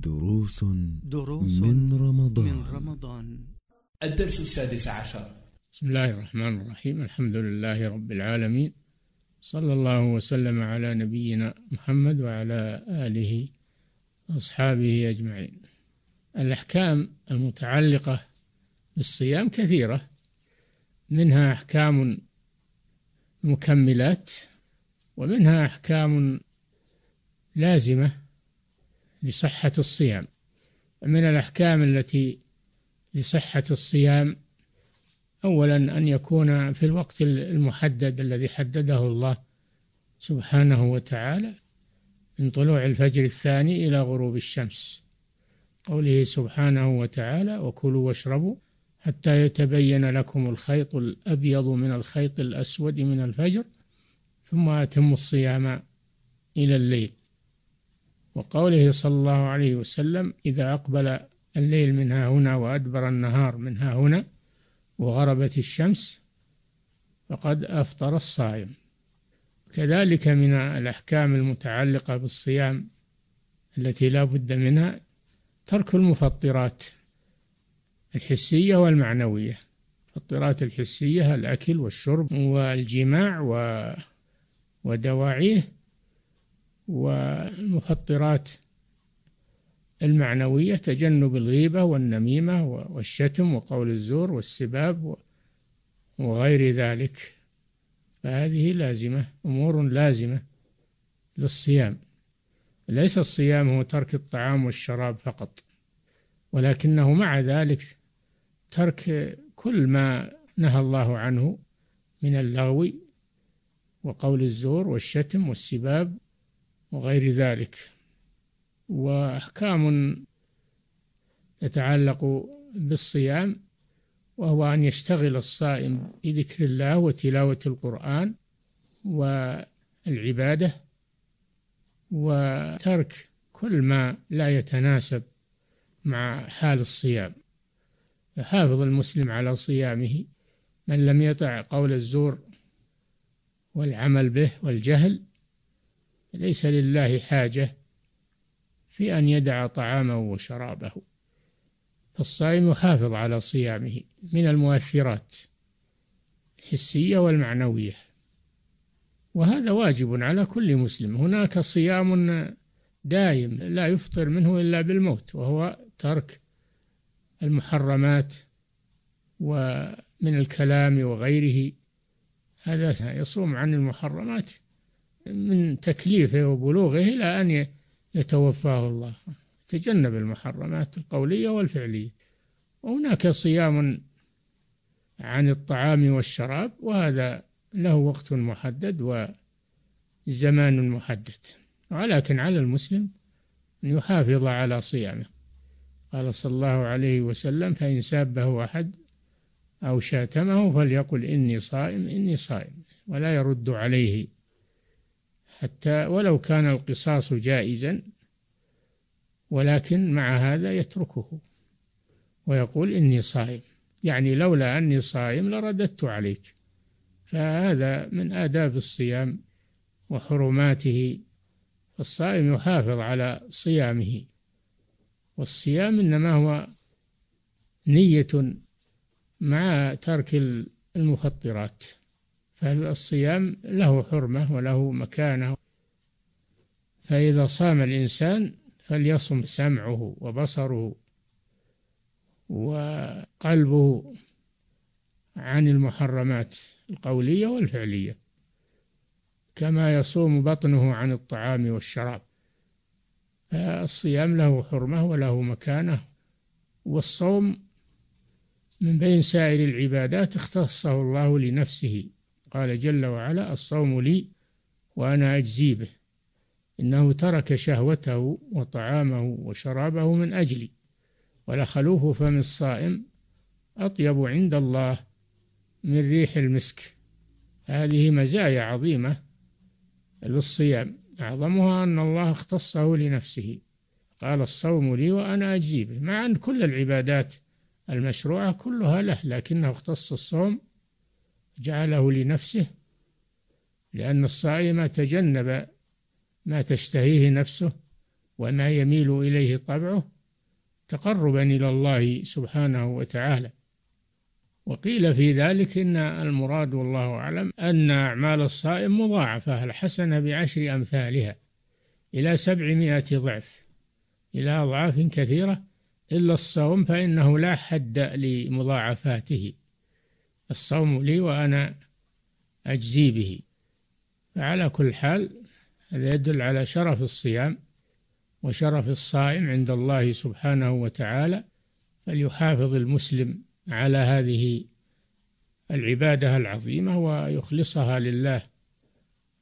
دروس دروس من رمضان. من رمضان. الدرس السادس عشر. بسم الله الرحمن الرحيم. الحمد لله رب العالمين. صلى الله وسلم على نبينا محمد وعلى آله وأصحابه أجمعين. الأحكام المتعلقة بالصيام كثيرة. منها أحكام مكملات ومنها أحكام لازمة. لصحة الصيام. من الأحكام التي لصحة الصيام أولا أن يكون في الوقت المحدد الذي حدده الله سبحانه وتعالى من طلوع الفجر الثاني إلى غروب الشمس. قوله سبحانه وتعالى وكلوا واشربوا حتى يتبين لكم الخيط الأبيض من الخيط الأسود من الفجر ثم أتموا الصيام إلى الليل. وقوله صلى الله عليه وسلم إذا أقبل الليل من ها هنا وأدبر النهار من ها هنا وغربت الشمس فقد أفطر الصائم. كذلك من الأحكام المتعلقة بالصيام التي لا بد منها ترك المفطرات الحسية والمعنوية. المفطرات الحسية الأكل والشرب والجماع و ودواعيه والمفطرات المعنوية تجنب الغيبة والنميمة والشتم وقول الزور والسباب وغير ذلك. فهذه لازمة أمور لازمة للصيام. ليس الصيام هو ترك الطعام والشراب فقط ولكنه مع ذلك ترك كل ما نهى الله عنه من اللغو وقول الزور والشتم والسباب وغير ذلك. وأحكام تتعلق بالصيام وهو أن يشتغل الصائم بذكر الله وتلاوة القرآن والعبادة وترك كل ما لا يتناسب مع حال الصيام. يحافظ المسلم على صيامه من لم يطع قول الزور والعمل به والجهل ليس لله حاجة في أن يدع طعامه وشرابه. فالصائم يحافظ على صيامه من المؤثرات الحسية والمعنوية. وهذا واجب على كل مسلم. هناك صيام دائم لا يفطر منه إلا بالموت وهو ترك المحرمات ومن الكلام وغيره. هذا يصوم عن المحرمات. من تكليفه وبلوغه إلى أن يتوفاه الله. تجنب المحرمات القولية والفعلية. وهناك صيام عن الطعام والشراب وهذا له وقت محدد وزمان محدد. ولكن على المسلم أن يحافظ على صيامه. قال صلى الله عليه وسلم فإن سابه أحد أو شاتمه فليقل إني صائم إني صائم. ولا يرد عليه حتى ولو كان القصاص جائزا ولكن مع هذا يتركه ويقول إني صائم. يعني لولا أني صائم لرددت عليك. فهذا من آداب الصيام وحرماته الصائم يحافظ على صيامه. والصيام إنما هو نية مع ترك المفطرات. فالصيام له حرمة وله مكانة. فإذا صام الإنسان فليصم سمعه وبصره وقلبه عن المحرمات القولية والفعلية كما يصوم بطنه عن الطعام والشراب. فالصيام له حرمة وله مكانة والصوم من بين سائر العبادات اختصه الله لنفسه. قال جل وعلا الصوم لي وأنا أجزي به. إنه ترك شهوته وطعامه وشرابه من أجلي ولخلوف فم الصائم أطيب عند الله من ريح المسك. هذه مزايا عظيمة للصيام. أعظمها أن الله اختصه لنفسه. قال الصوم لي وأنا أجزي به. مع أن كل العبادات المشروعة كلها له لكنه اختص الصوم جعله لنفسه لأن الصائم تجنب ما تشتهيه نفسه وما يميل إليه طبعه تقربا إلى الله سبحانه وتعالى. وقيل في ذلك إن المراد والله أعلم أن أعمال الصائم مضاعفة الحسنة بعشر أمثالها إلى سبعمائة ضعف إلى أضعاف كثيرة إلا الصوم فإنه لا حد لمضاعفاته. الصوم لي وأنا أجزي به. فعلى كل حال هذا يدل على شرف الصيام وشرف الصائم عند الله سبحانه وتعالى فليحافظ المسلم على هذه العبادة العظيمة ويخلصها لله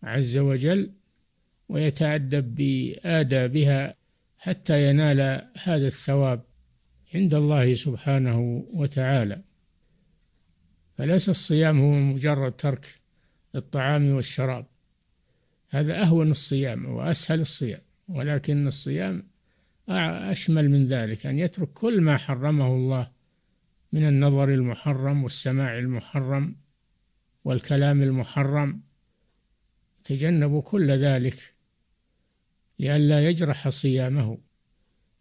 عز وجل ويتأدب بآدابها حتى ينال هذا الثواب عند الله سبحانه وتعالى. فليس الصيام هو مجرد ترك الطعام والشراب. هذا أهون الصيام وأسهل الصيام ولكن الصيام أشمل من ذلك أن يترك كل ما حرمه الله من النظر المحرم والسماع المحرم والكلام المحرم. تجنبوا كل ذلك لئلا يجرح صيامه.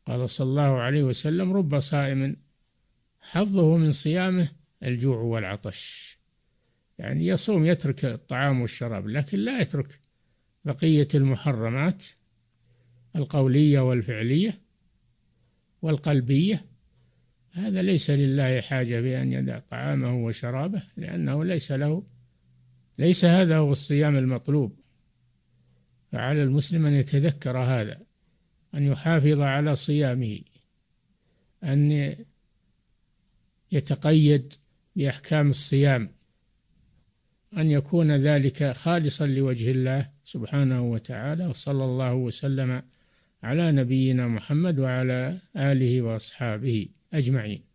قال صلى الله عليه وسلم رب صائم حظه من صيامه الجوع والعطش. يعني يصوم يترك الطعام والشراب لكن لا يترك بقية المحرمات القولية والفعلية والقلبية. هذا ليس لله حاجة بأن يدع طعامه وشرابه لأنه ليس له ليس هذا هو الصيام المطلوب. فعلى المسلم أن يتذكر هذا أن يحافظ على صيامه أن يتقيد بأحكام الصيام أن يكون ذلك خالصا لوجه الله سبحانه وتعالى وصلى الله وسلم على نبينا محمد وعلى آله وأصحابه أجمعين.